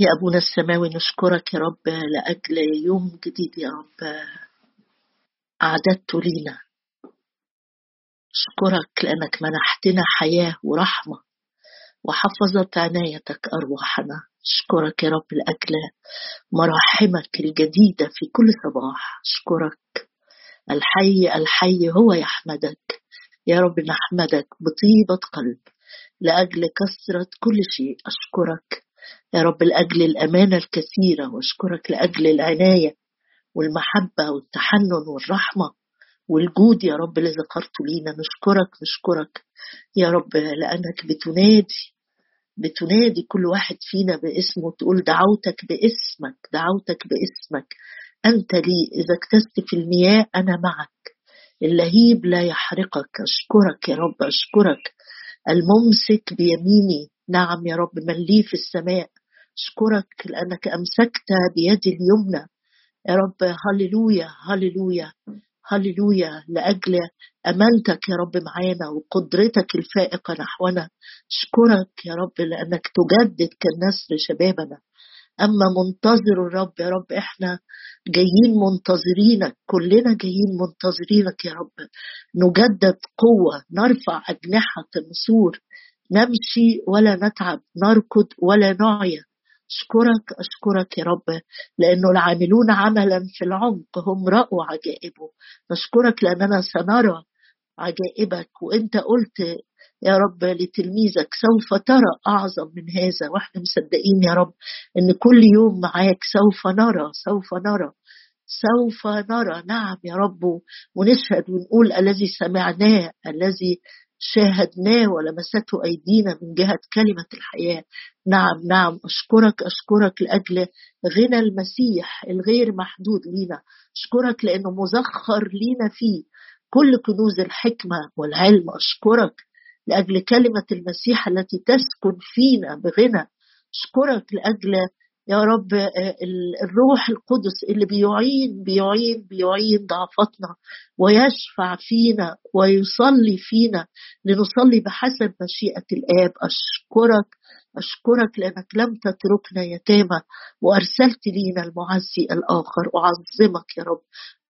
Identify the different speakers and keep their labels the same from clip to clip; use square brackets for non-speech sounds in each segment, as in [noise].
Speaker 1: يا أبونا السماوي نشكرك يا رب لأجل يوم جديد يا رب. أعددته لينا. أشكرك لأنك منحتنا حياة ورحمة وحفظت عنايتك أرواحنا. أشكرك يا رب لأجل مراحمك الجديدة في كل صباح. أشكرك. الحي الحي هو يحمدك. يا رب نحمدك بطيبة قلب لأجل كثرة كل شيء. أشكرك. يا رب لأجل الأمانة الكثيرة وأشكرك لأجل العناية والمحبة والتحنن والرحمة والجود يا رب اللي ذكرته لينا. نشكرك نشكرك يا رب لأنك بتنادي بتنادي كل واحد فينا باسمه تقول دعوتك باسمك دعوتك باسمك. أنت لي إذا اكتست في المياه أنا معك. اللهيب لا يحرقك. أشكرك يا رب أشكرك. الممسك بيميني نعم يا رب من لي في السماء. أشكرك لأنك أمسكت بيدي اليمنى. يا رب هللويا هللويا هللويا. لأجل أمانتك يا رب معانا وقدرتك الفائقة نحونا. أشكرك يا رب لأنك تجدد كالنسر شبابنا. أما منتظر الرب يا رب إحنا جايين منتظرينك كلنا جايين منتظرينك يا رب. نجدد قوة نرفع أجنحة النسور. نمشي ولا نتعب نركض ولا نعيا. أشكرك أشكرك يا رب لأنه العاملون عملا في العمق هم رأوا عجائبه. نشكرك لأننا سنرى عجائبك. وإنت قلت يا رب لتلميذك سوف ترى أعظم من هذا. وإحنا مصدقين يا رب إن كل يوم معاك سوف نرى سوف نرى سوف نرى. نعم يا رب ونشهد ونقول الذي سمعناه الذي شاهدناه ولمسته أيدينا من جهة كلمة الحياة. نعم نعم أشكرك أشكرك لأجل غنى المسيح الغير محدود لينا. أشكرك لأنه مزخر لينا فيه كل كنوز الحكمة والعلم. أشكرك لأجل كلمة المسيح التي تسكن فينا بغنى. أشكرك لأجل يا رب الروح القدس اللي بيعين بيعين بيعين ضعفتنا ويشفع فينا ويصلي فينا لنصلي بحسب مشيئة الآب. أشكرك أشكرك لأنك لم تتركنا يتامى وأرسلت لينا المعزي الآخر. أعظمك يا رب.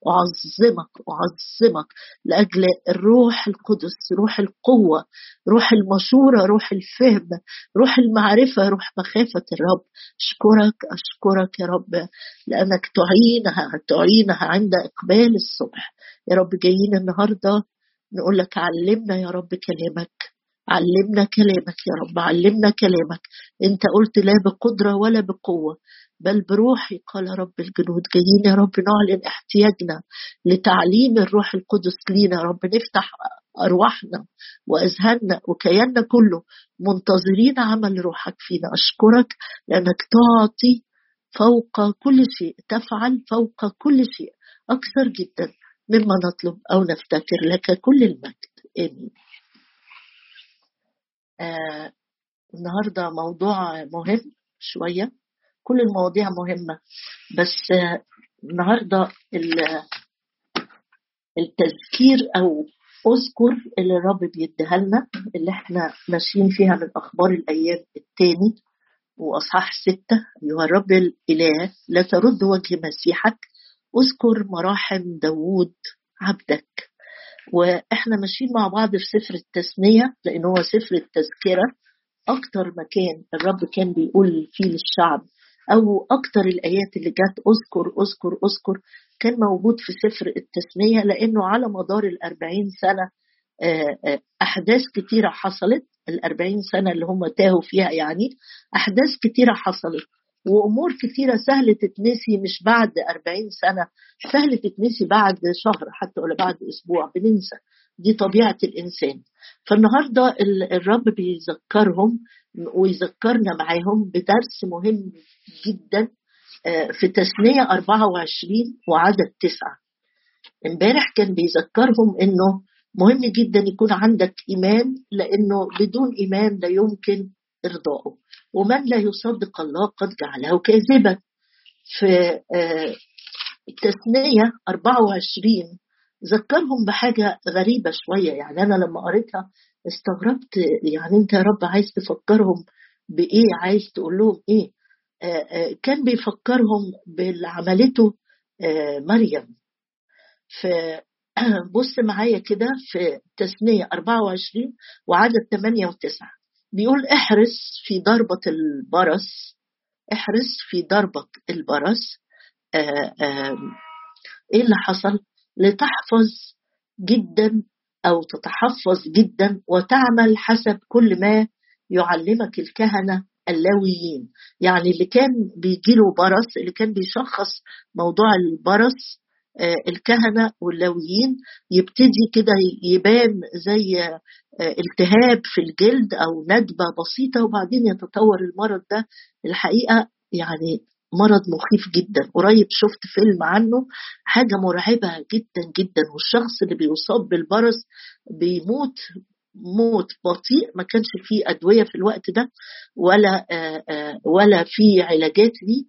Speaker 1: أعظمك أعظمك لأجل الروح القدس روح القوة روح المشورة روح الفهم روح المعرفة روح مخافة الرب. أشكرك أشكرك يا رب لأنك تعينها تعينها عند إقبال الصبح. يا رب جايين النهاردة نقول لك علمنا يا رب كلامك. علمنا كلامك يا رب علمنا كلامك. انت قلت لا بقدرة ولا بقوة بل بروحي قال رب الجنود جايين يا رب نعلن احتياجنا لتعليم الروح القدس لينا. يا رب نفتح أرواحنا وأذهاننا وكياننا كله منتظرين عمل روحك فينا. أشكرك لأنك تعطي فوق كل شيء تفعل فوق كل شيء أكثر جدا مما نطلب أو نفتكر لك كل المجد. آمين. النهاردة موضوع مهم شوية. كل المواضيع مهمة بس آه النهاردة التذكير أو أذكر اللي الرب بيديها لنا اللي إحنا ماشيين فيها من أخبار الأيام التاني وأصحاح ستة. أيها الرب الإله لا ترد وجه مسيحك أذكر مراحم داوود عبدك. وإحنا ماشيين مع بعض في سفر التثنية لأن هو سفر التذكرة أكتر مكان الرب كان بيقول فيه للشعب أو أكتر الآيات اللي جت أذكر أذكر أذكر كان موجود في سفر التثنية لأنه على مدار الأربعين سنة أحداث كتيرة حصلت الأربعين سنة اللي هم تاهوا فيها يعني أحداث كتيرة حصلت. وأمور كثيرة سهل تتنسي مش بعد 40 سنة سهل تتنسي بعد شهر حتى ولا بعد أسبوع بننسى. دي طبيعة الإنسان. فالنهاردة الرب بيذكرهم ويذكرنا معاهم بدرس مهم جدا في تثنية 24 وعدد تسعة. امبارح كان بيذكرهم إنه مهم جدا يكون عندك إيمان لأنه بدون إيمان لا يمكن ارضائه ومن لا يصدق الله قد جعله كاذبا. في التثنية 24 ذكرهم بحاجة غريبة شوية. يعني أنا لما قريتها استغربت يعني أنت يا رب عايز تفكرهم بإيه؟ عايز تقول لهم إيه؟ كان بيفكرهم باللي عملته مريم. [clears throat] بص معايا كده في تثنية 24 وعدد 8 و9 بيقول احرص في ضربة البرص احرص في ضربة البرص. آآ آآ إيه اللي حصل؟ لتحفظ جدا أو تتحفظ جدا وتعمل حسب كل ما يعلمك الكهنة اللاويين. يعني اللي كان بيجيله برص اللي كان بيشخص موضوع البرص آه، الكهنة واللاويين يبتدي كده يبان زي آه، التهاب في الجلد أو ندبة بسيطة وبعدين يتطور المرض ده. الحقيقة يعني مرض مخيف جدا. قريب شفت فيلم عنه حاجة مرعبة جدا جدا. والشخص اللي بيصاب بالبرص بيموت موت بطيء. ما كانش فيه أدوية في الوقت ده ولا آه، ولا في علاجات ليه.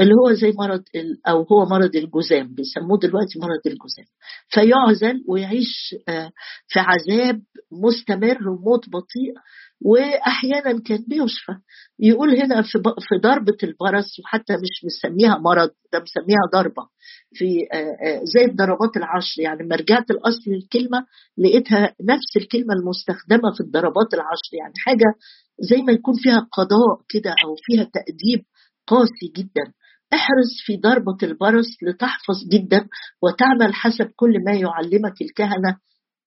Speaker 1: اللي هو زي مرض أو هو مرض الجذام بيسموه دلوقتي مرض الجذام. فيعزل ويعيش آه، في عذاب مستمر وموت بطيء وأحيانا كان بيشفى يقول هنا في في ضربة البرص وحتى مش مسميها مرض ده مسميها ضربة. في آه، آه، زي الضربات العشر يعني لما رجعت الأصل الكلمة لقيتها نفس الكلمة المستخدمة في الضربات العشر يعني حاجة زي ما يكون فيها قضاء كده أو فيها تأديب قاسي جدا. احرص في ضربة البرص لتحفظ جدا وتعمل حسب كل ما يعلمك الكهنة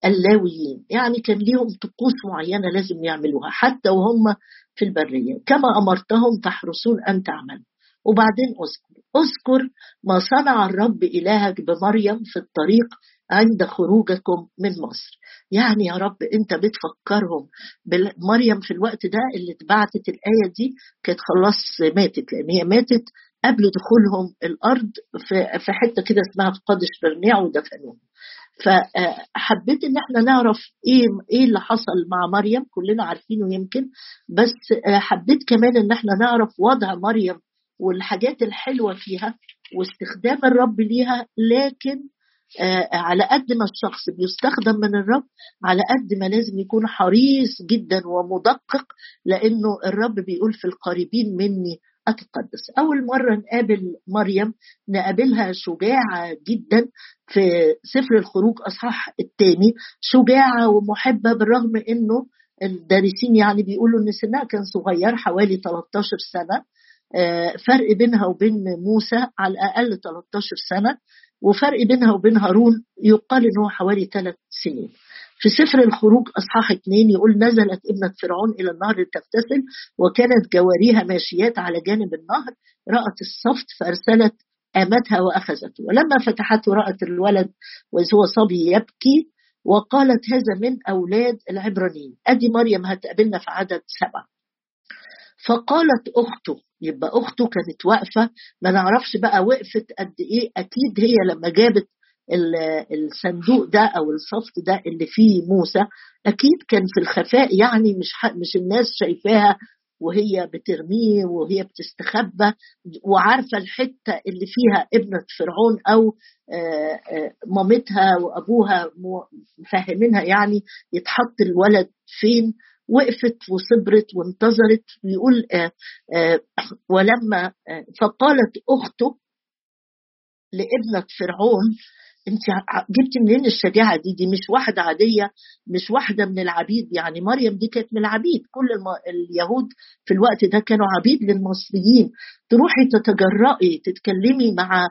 Speaker 1: اللاويين. يعني كان ليهم طقوس معينة لازم يعملوها حتى وهم في البرية. كما أمرتهم تحرصون أن تعملوا. وبعدين أذكر أذكر ما صنع الرب إلهك بمريم في الطريق عند خروجكم من مصر. يعني يا رب أنت بتفكرهم مريم في الوقت ده اللي اتبعتت الآية دي كانت خلاص ماتت لأن هي ماتت قبل دخولهم الأرض في حتة كده اسمها في قادش برنيع ودفنوهم فحبيت إن إحنا نعرف إيه إيه اللي حصل مع مريم كلنا عارفينه يمكن بس حبيت كمان إن إحنا نعرف وضع مريم والحاجات الحلوة فيها واستخدام الرب ليها لكن على قد ما الشخص بيستخدم من الرب على قد ما لازم يكون حريص جدا ومدقق لأنه الرب بيقول في القريبين مني أتقدس. أول مرة نقابل مريم نقابلها شجاعة جدا في سفر الخروج أصحاح الثاني. شجاعة ومحبة بالرغم أنه الدارسين يعني بيقولوا أن سنها كان صغير حوالي 13 سنة. آه، فرق بينها وبين موسى على الأقل 13 سنة. وفرق بينها وبين هارون يقال أنه حوالي ثلاث سنين. في سفر الخروج أصحاح اثنين يقول نزلت ابنة فرعون إلى النهر لتغتسل وكانت جواريها ماشيات على جانب النهر رأت الصفت فأرسلت آمتها وأخذته. ولما فتحته رأت الولد وإذ هو صبي يبكي وقالت هذا من أولاد العبرانيين أدي مريم هتقابلنا في عدد سبعة. فقالت أخته يبقى أخته كانت واقفة ما نعرفش بقى وقفت قد إيه أكيد هي لما جابت الصندوق ده أو الصفت ده اللي فيه موسى أكيد كان في الخفاء يعني مش مش الناس شايفاها وهي بترميه وهي بتستخبى. وعارفة الحتة اللي فيها ابنة فرعون أو مامتها وأبوها مفهمينها يعني يتحط الولد فين. وقفت وصبرت وانتظرت ويقول ولما فقالت أخته لابنة فرعون انت جبت منين الشجاعة دي؟ دي مش واحدة عادية مش واحدة من العبيد. يعني مريم دي كانت من العبيد. كل. اليهود في الوقت ده كانوا عبيد للمصريين. تروحي تتجرأي تتكلمي مع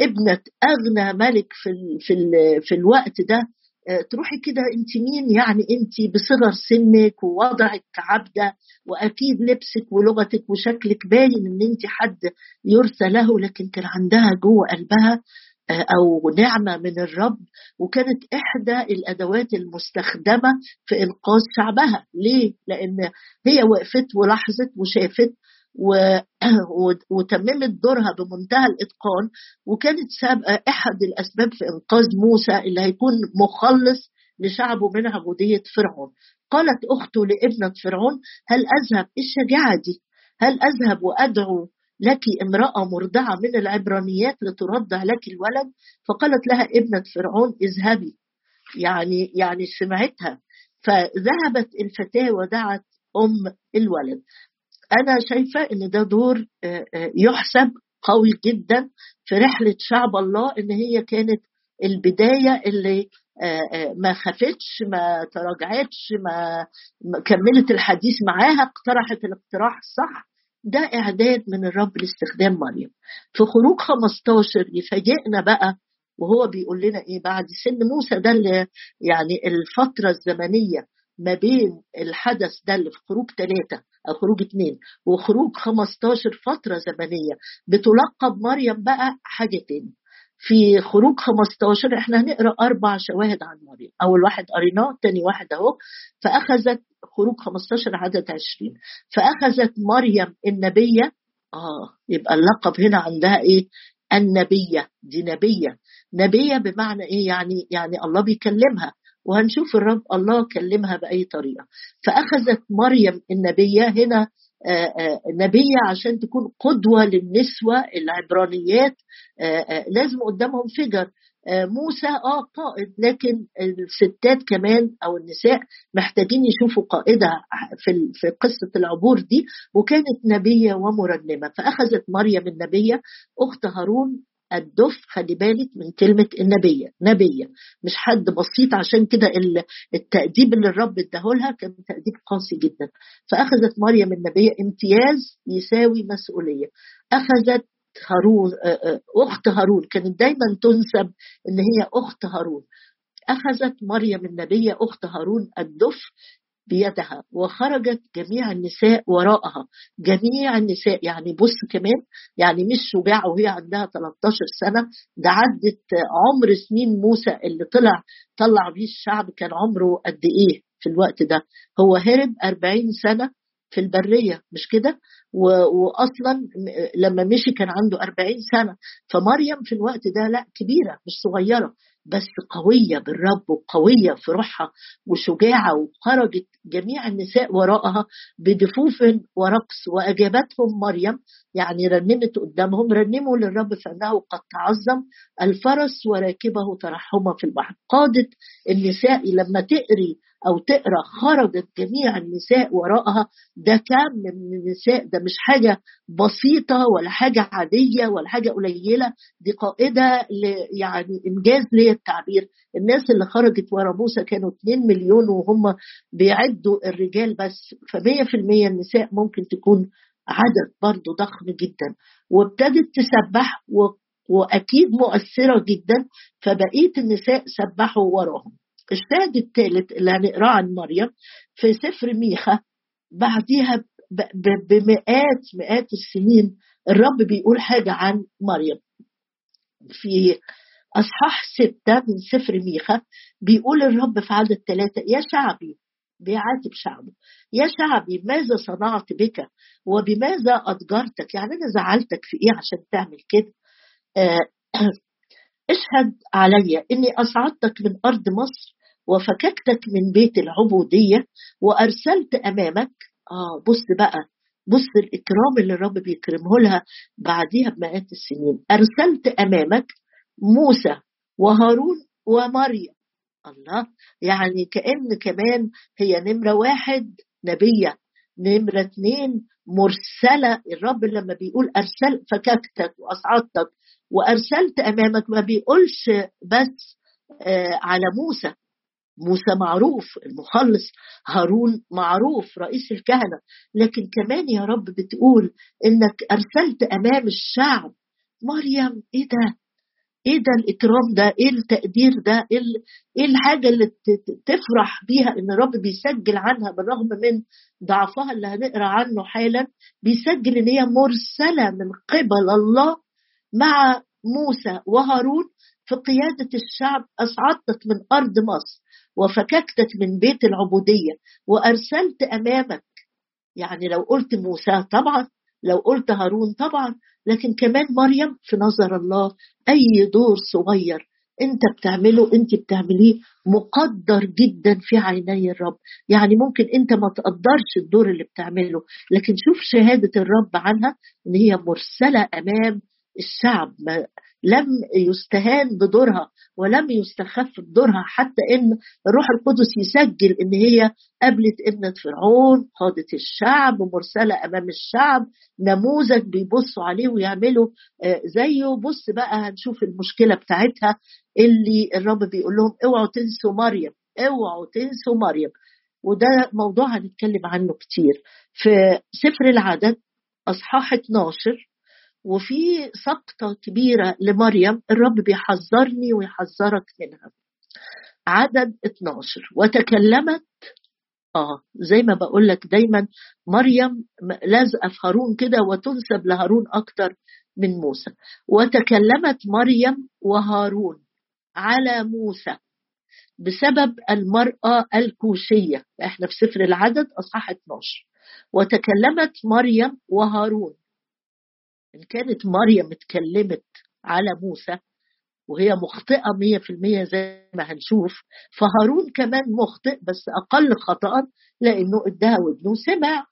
Speaker 1: ابنة أغنى ملك في ال... في ال... في الوقت ده. آه، تروحي كده انت مين؟ يعني انت بصغر سنك ووضعك عبدة وأكيد لبسك ولغتك وشكلك باين إن انت حد يرثى له لكن كان عندها جوه قلبها أو نعمة من الرب وكانت إحدى الأدوات المستخدمة في إنقاذ شعبها. ليه؟ لأن هي وقفت ولاحظت وشافت [clears throat] و... وتممت دورها بمنتهى الإتقان وكانت سابقة إحد الأسباب في إنقاذ موسى اللي هيكون مخلص لشعبه من عبودية فرعون. قالت أخته لابنة فرعون هل أذهب؟ الشجاعة دي؟ هل أذهب وأدعو لك امرأة مرضعة من العبرانيات لترضع لك الولد؟ فقالت لها ابنة فرعون اذهبي. يعني يعني سمعتها. فذهبت الفتاة ودعت أم الولد. أنا شايفة إن ده دور يحسب قوي جدا في رحلة شعب الله إن هي كانت البداية اللي ما خافتش ما تراجعتش ما كملت الحديث معاها اقترحت الاقتراح الصح. ده إعداد من الرب لاستخدام مريم. في خروج 15 يفاجئنا بقى وهو بيقول لنا إيه؟ بعد سن موسى ده اللي يعني الفترة الزمنية ما بين الحدث ده اللي في خروج ثلاثة أو خروج اثنين وخروج 15 فترة زمنية بتلقب مريم بقى حاجة تاني. في خروج 15 إحنا هنقرأ أربع شواهد عن مريم. أول واحد قريناه تاني واحد أهو. فأخذت خروج 15 عدد 20 فأخذت مريم النبية آه يبقى اللقب هنا عندها إيه؟ النبية دي نبية. نبية بمعنى إيه؟ يعني يعني الله بيكلمها وهنشوف الرب الله كلمها بأي طريقة. فأخذت مريم النبية هنا نبية عشان تكون قدوة للنسوة العبرانيات لازم قدامهم فجر. موسى آه قائد لكن الستات كمان أو النساء محتاجين يشوفوا قائدة في في قصة العبور دي وكانت نبية ومرنمة. فأخذت مريم النبية أخت هارون الدف خلي بالك من كلمة النبية نبية. مش حد بسيط عشان كده التأديب اللي الرب اداهولها كان تأديب قاسي جدا. فأخذت مريم النبية امتياز يساوي مسؤولية. أخذت هارون أخت هارون كانت دايما تنسب إن هي أخت هارون. أخذت مريم النبية أخت هارون الدف بيدها وخرجت جميع النساء وراءها. جميع النساء يعني بص كمان يعني مش شجاعة وهي عندها 13 سنة ده عدت عمر سنين موسى اللي طلع طلع بيه الشعب كان عمره قد إيه في الوقت ده. هو هرب 40 سنة في البرية مش كده؟ واصلا لما مشي كان عنده 40 سنة. فمريم في الوقت ده لا كبيرة مش صغيرة بس قوية بالرب وقوية في روحها وشجاعة وخرجت جميع النساء وراءها بدفوف ورقص. وأجابتهم مريم يعني رنمت قدامهم رنموا للرب فإنه قد تعظم الفرس وراكبه ترحما في البحر. قادت النساء لما تقري أو تقرأ خرجت جميع النساء وراءها ده كم من النساء؟ ده مش حاجة بسيطة ولا حاجة عادية ولا حاجة قليلة دي قائدة يعني إنجاز لي التعبير الناس اللي خرجت ورا موسى كانوا 2 مليون وهم بيعدوا الرجال بس فمية في المية النساء ممكن تكون عدد برضه ضخم جدا. وابتدت تسبح و... وأكيد مؤثرة جدا فبقيه النساء سبحوا وراهم. الشاهد الثالث اللي هنقراه عن مريم في سفر ميخا بعديها بمئات مئات السنين الرب بيقول حاجة عن مريم. في أصحاح ستة من سفر ميخا بيقول الرب في عدد ثلاثة يا شعبي بيعاتب شعبه يا شعبي ماذا صنعت بك؟ وبماذا أضجرتك يعني أنا زعلتك في إيه عشان تعمل كده؟ اشهد علي إني أصعدتك من أرض مصر وفككتك من بيت العبودية وأرسلت أمامك. آه بص بقى بص الإكرام اللي الرب بيكرمه لها بعديها بمئات السنين. أرسلت أمامك موسى وهارون ومريم الله يعني كأن كمان هي نمرة واحد نبية. نمرة اتنين مرسلة. الرب لما بيقول أرسل فككتك وأصعدتك وأرسلت أمامك ما بيقولش بس على موسى. موسى معروف المخلص. هارون معروف رئيس الكهنة. لكن كمان يا رب بتقول إنك أرسلت أمام الشعب. مريم إيه ده؟ إيه ده الإكرام ده؟ إيه التقدير ده؟ إيه الحاجة اللي تفرح بيها إن الرب بيسجل عنها بالرغم من ضعفها اللي هنقرأ عنه حالا؟ بيسجل إن هي مرسلة من قبل الله مع موسى وهارون في قيادة الشعب اصعدتك من أرض مصر وفككتك من بيت العبودية وأرسلت أمامك. يعني لو قلت موسى طبعا لو قلت هارون طبعا لكن كمان مريم في نظر الله أي دور صغير أنت بتعمله أنت بتعمليه مقدر جدا في عيني الرب. يعني ممكن أنت ما تقدرش الدور اللي بتعمله لكن شوف شهادة الرب عنها إن هي مرسلة أمام الشعب لم يستهان بدورها ولم يستخف بدورها حتى إن الروح القدس يسجل إن هي قابلت ابنه فرعون قادت الشعب مرسلة أمام الشعب نموذج بيبصوا عليه ويعملوا آه، زيه. بص بقى هنشوف المشكلة بتاعتها اللي الرب بيقول لهم اوعوا تنسوا مريم اوعوا تنسوا مريم. وده موضوع هنتكلم عنه كتير. في سفر العدد أصحاح 12 وفي سقطة كبيرة لمريم الرب بيحذرني ويحذرك منها. عدد 12 وتكلمت آه زي ما بقول لك دايما مريم لازقة في هارون كده وتنسب لهارون أكتر من موسى. وتكلمت مريم وهارون على موسى بسبب المرأة الكوشية. إحنا في سفر العدد أصحاح 12 وتكلمت مريم وهارون إن كانت مريم اتكلمت على موسى وهي مخطئة مية في المية زي ما هنشوف فهارون كمان مخطئ بس أقل خطأ لأنه اداها ودنه سمع.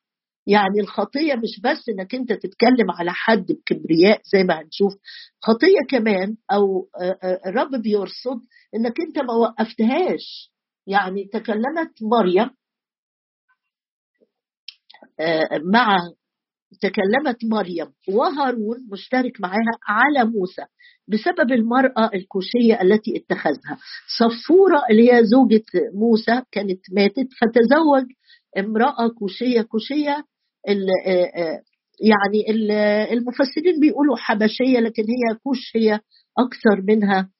Speaker 1: يعني الخطية مش بس إنك أنت تتكلم على حد بكبرياء زي ما هنشوف خطية كمان أو الرب بيرصد إنك أنت ما وقفتهاش. يعني تكلمت مريم مع تكلمت مريم وهارون مشترك معها على موسى بسبب المرأة الكوشية التي اتخذها. صفورة اللي هي زوجة موسى كانت ماتت فتزوج امرأة كوشية كوشية يعني المفسرين بيقولوا حبشية لكن هي كوش هي أكثر منها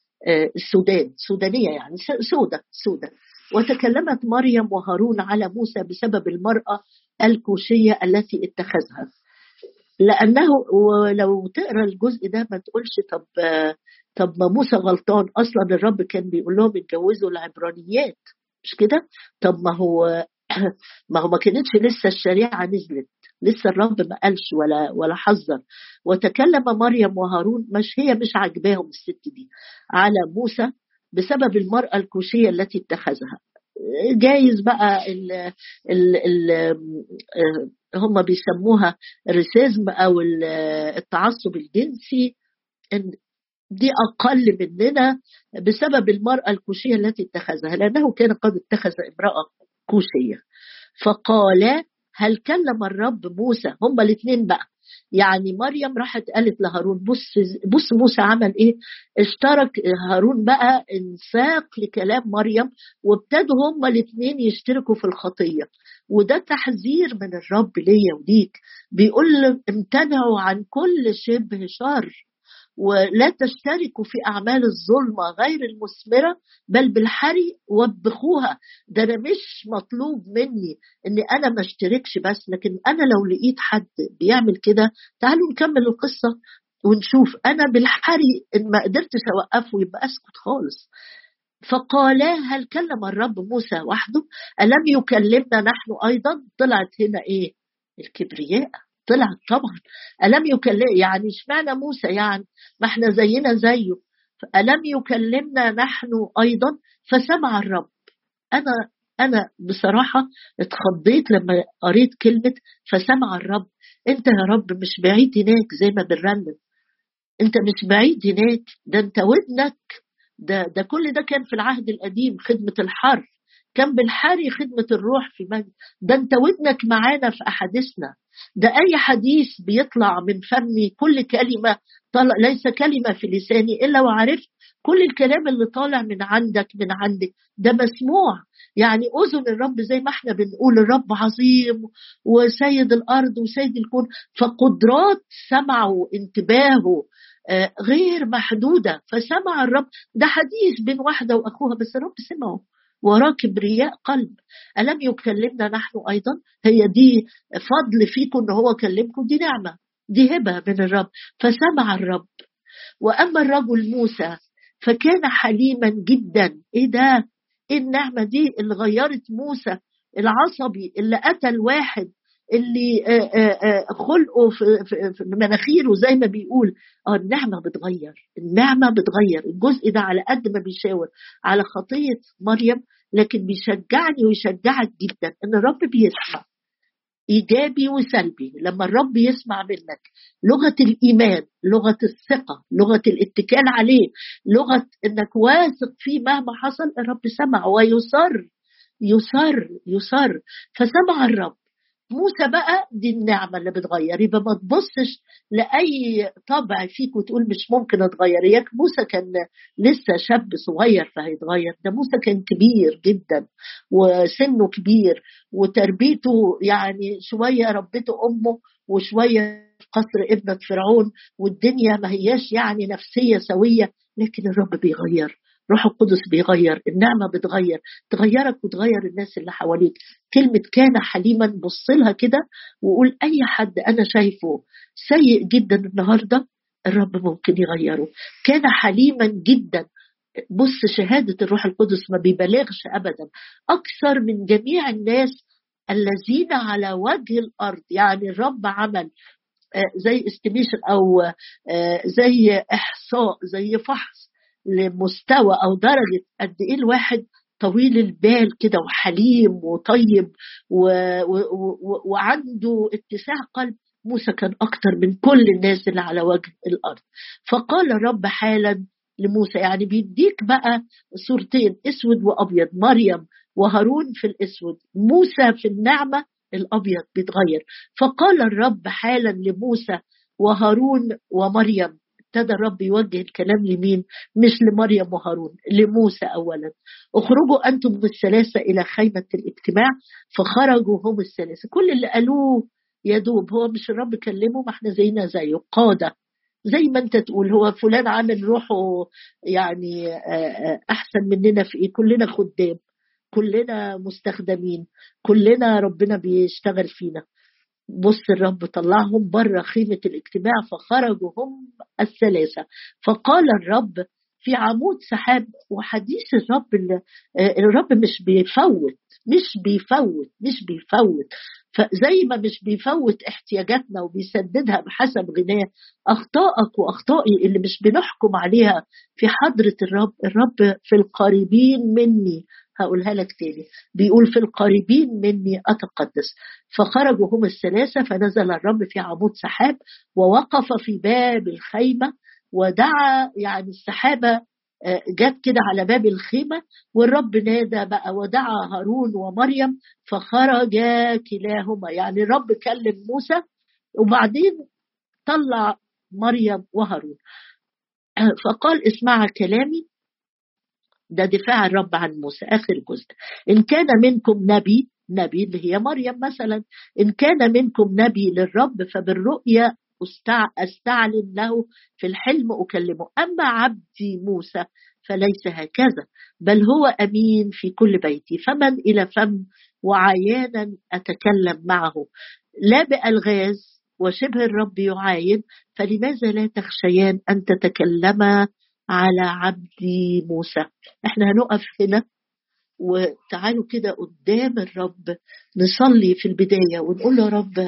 Speaker 1: السودان سودانية يعني سودة سودة. وتكلمت مريم وهارون على موسى بسبب المرأة الكوشية التي اتخذها. لأنه ولو تقرأ الجزء ده ما تقولش طب طب ما موسى غلطان. أصلا الرب كان بيقول لهم اتجوزوا العبرانيات. مش كده؟ طب ما هو [clears throat] ما هو ما كانتش لسه الشريعة نزلت. لسه الرب ما قالش ولا ولا حذر. وتكلم مريم وهارون مش هي مش عاجباهم الست دي. على موسى بسبب المرأة الكوشية التي اتخذها. جايز بقى ال ال ال هم بيسموها الريسيزم أو التعصب الجنسي. دي أقل مننا بسبب المرأة الكوشية التي اتخذها لأنه كان قد اتخذ امرأة كوشية. فقال هل كلم الرب موسى؟ هما الاثنين بقى. يعني مريم راحت قالت لهارون بص بص موسى عمل إيه؟ اشترك هارون بقى انساق لكلام مريم وابتدوا هما الاثنين يشتركوا في الخطية. وده تحذير من الرب ليا وليك. بيقول امتنعوا عن كل شبه شر. ولا تشتركوا في أعمال الظلمة غير المثمرة بل بالحري وبخوها ده أنا مش مطلوب مني إني أنا ما أشتركش بس لكن أنا لو لقيت حد بيعمل كده تعالوا نكمل القصة ونشوف. أنا بالحري إن ما قدرتش أوقفه يبقى أسكت خالص. فقالا هل كلم الرب موسى وحده؟ ألم يكلمنا نحن أيضا؟ طلعت هنا إيه؟ الكبرياء. طلعت طبعا. ألم يكلم يعني إشمعنى موسى يعني؟ ما إحنا زينا زيه. ألم يكلمنا نحن أيضا؟ فسمع الرب. أنا أنا بصراحة اتخضيت لما قريت كلمة فسمع الرب. أنت يا رب مش بعيد هناك زي ما بنرنم. أنت مش بعيد هناك. ده أنت ودنك. ده ده كل ده كان في العهد القديم خدمة الحر. كان بالحري خدمة الروح في مجد. ده أنت ودنك معانا في أحاديثنا. ده أي حديث بيطلع من فمي كل كلمة طلع ليس كلمة في لساني إلا وعرفت كل الكلام اللي طالع من عندك من عندك. ده مسموع. يعني أذن الرب زي ما إحنا بنقول الرب عظيم وسيد الأرض وسيد الكون فقدرات سمعه وانتباهه آه، غير محدودة. فسمع الرب. ده حديث بين واحدة وأخوها بس الرب سمعه. وراه كبرياء قلب. ألم يكلمنا نحن أيضا؟ هي دي فضل فيكم إن هو كلمكم دي نعمة دي هبة من الرب. فسمع الرب. وأما الرجل موسى فكان حليما جدا. إيه ده؟ إيه النعمة دي اللي غيرت موسى؟ العصبي اللي قتل واحد. اللي آه، آه، آه، خلقه في مناخيره زي ما بيقول. آه النعمة بتغير النعمة بتغير. الجزء ده على قد ما بيشاور على خطية مريم لكن بيشجعني ويشجعك جدا إن الرب بيسمع إيجابي وسلبي. لما الرب يسمع منك لغة الإيمان لغة الثقة لغة الاتكال عليه لغة إنك واثق فيه مهما حصل الرب سمع ويصر يصر يصر فسمع الرب. موسى بقى دي النعمة اللي بتغير. يبقى ما تبصش لأي طبع فيك وتقول مش ممكن أتغير. اياك موسى كان لسه شاب صغير فهيتغير. ده موسى كان كبير جدا وسنه كبير وتربيته يعني شوية ربته أمه وشوية في قصر ابنة فرعون والدنيا ما هياش يعني نفسية سوية لكن الرب بيغير. روح القدس بيغير النعمة بتغير تغيرك وتغير الناس اللي حواليك. كلمة كان حليما بص لها كده وقول أي حد أنا شايفه سيء جدا النهارده الرب ممكن يغيره. كان حليما جدا. بص شهادة الروح القدس ما بيبالغش ابدا. أكثر من جميع الناس الذين على وجه الأرض يعني الرب عمل آه، زي استيميشن أو آه، زي إحصاء زي فحص لمستوى أو درجة قد إيه الواحد طويل البال كده وحليم وطيب و... و... و... وعنده اتساع قلب موسى كان أكتر من كل الناس اللي على وجه الأرض. فقال الرب حالا لموسى يعني بيديك بقى صورتين أسود وأبيض مريم وهارون في الأسود موسى في النعمة الأبيض بيتغير. فقال الرب حالا لموسى وهارون ومريم ابتدى الرب يوجه الكلام لمين؟ مش لمريم وهارون لموسى اولا. اخرجوا أنتم الثلاثة إلى خيمة الاجتماع فخرجوا هم الثلاثة. كل اللي قالوه يا دوب هو مش الرب كلمه ما إحنا زينا زيه. قادة. زي ما انت تقول هو فلان عامل روحه يعني أحسن مننا في إيه؟ كلنا خدام. كلنا مستخدمين. كلنا ربنا بيشتغل فينا. بص الرب طلعهم بره خيمة الاجتماع فخرجوا هم الثلاثة. فقال الرب في عمود سحاب وحديث الرب الرب مش بيفوت مش بيفوت مش بيفوت. فزي ما مش بيفوت احتياجاتنا وبيسددها بحسب غناه أخطائك وأخطائي اللي مش بنحكم عليها في حضرة الرب الرب في القريبين مني. هقولها لك تاني. بيقول في القريبين مني أتقدس. فخرجوا هم الثلاثة فنزل الرب في عمود سحاب ووقف في باب الخيمة ودعا يعني السحابة آه، جت كده على باب الخيمة والرب نادى بقى ودعا هارون ومريم فخرجا كلاهما. يعني الرب كلم موسى وبعدين طلع مريم وهارون. آه، فقال اسمع كلامي ده دفاع الرب عن موسى آخر جزء. إن كان منكم نبي نبي اللي هي مريم مثلا إن كان منكم نبي للرب فبالرؤيا أستعلن له في الحلم أكلمه. أما عبدي موسى فليس هكذا بل هو أمين في كل بيتي. فمن إلى فم وعيانا أتكلم معه. لا بألغاز وشبه الرب يعاين فلماذا لا تخشيان أن تتكلما على عبدي موسى. إحنا هنقف هنا وتعالوا كده قدام الرب نصلي في البداية ونقول له يا رب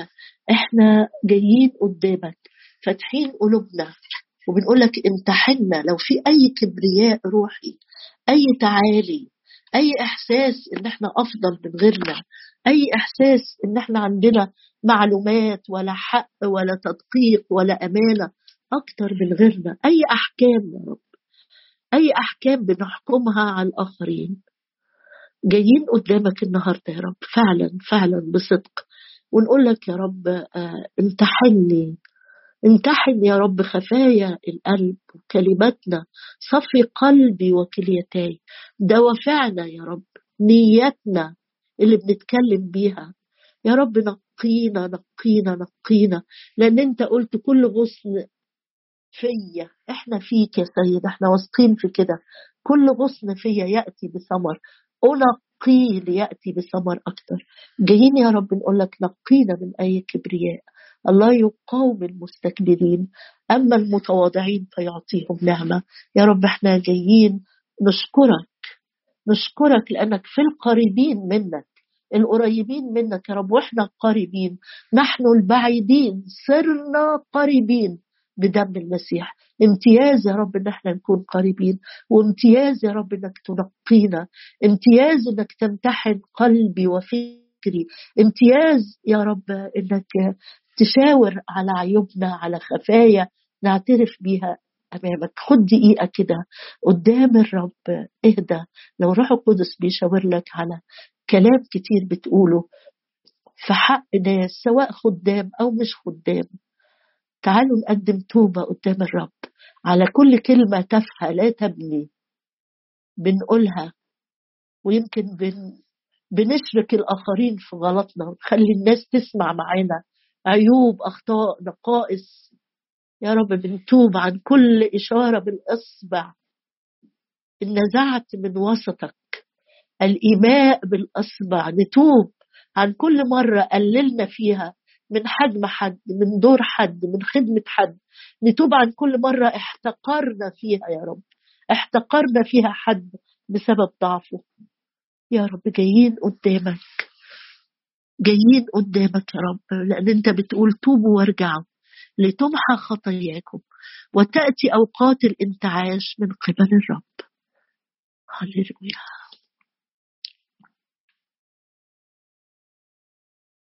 Speaker 1: إحنا جايين قدامك فاتحين قلوبنا وبنقول لك امتحنا. لو في أي كبرياء روحي أي تعالي أي إحساس إن إحنا أفضل من غيرنا أي إحساس إن إحنا عندنا معلومات ولا حق ولا تدقيق ولا أمانة أكتر من غيرنا أي أحكام يا رب. أي أحكام بنحكمها على الآخرين. جايين قدامك النهاردة يا رب فعلا فعلا بصدق. ونقول لك يا رب آه، امتحني امتحن يا رب خفايا القلب وكلماتنا صفي قلبي وكليتاي دوافعنا يا رب نياتنا اللي بنتكلم بيها. يا رب نقينا نقينا نقينا. لأن أنت قلت كل غصن فيا. إحنا فيك يا سيد إحنا واثقين في كده. كل غصن فيا يأتي بثمر. انقيه لياتي بثمر أكتر. جايين يا رب نقول لك نقينا من أي كبرياء. الله يقاوم المستكبرين أما المتواضعين فيعطيهم نعمة. يا رب إحنا جايين نشكرك. نشكرك لأنك في القريبين منك القريبين منك يا رب وإحنا قريبين. نحن البعيدين صرنا قريبين. بدم المسيح. امتياز يا رب إن إحنا نكون قريبين وامتياز يا رب إنك تنقينا. امتياز إنك تمتحن قلبي وفي فكري امتياز يا رب إنك تشاور على عيوبنا على خفايا نعترف بيها أمامك. خد دقيقة كده قدام الرب اهدى. لو الروح القدس بيشاور لك على كلام كتير بتقوله في حق ناس سواء خدام أو مش خدام. تعالوا نقدم توبة قدام الرب. على كل كلمة تافهة لا تبني. بنقولها. ويمكن بن بنشرك الآخرين في غلطنا. ونخلي الناس تسمع معانا. عيوب أخطاء نقائص. يا رب بنتوب عن كل إشارة بالإصبع. إن نزعت من وسطك. الإيماء بالإصبع. نتوب عن كل مرة قللنا فيها. من حجم حد من دور حد من خدمة حد. نتوب عن كل مرة احتقرنا فيها يا رب. احتقرنا فيها حد بسبب ضعفه. يا رب جايين قدامك. جايين قدامك يا رب لأن أنت بتقول توبوا وارجعوا لتمحى خطاياكم وتأتي أوقات الانتعاش من قبل الرب. هللويا.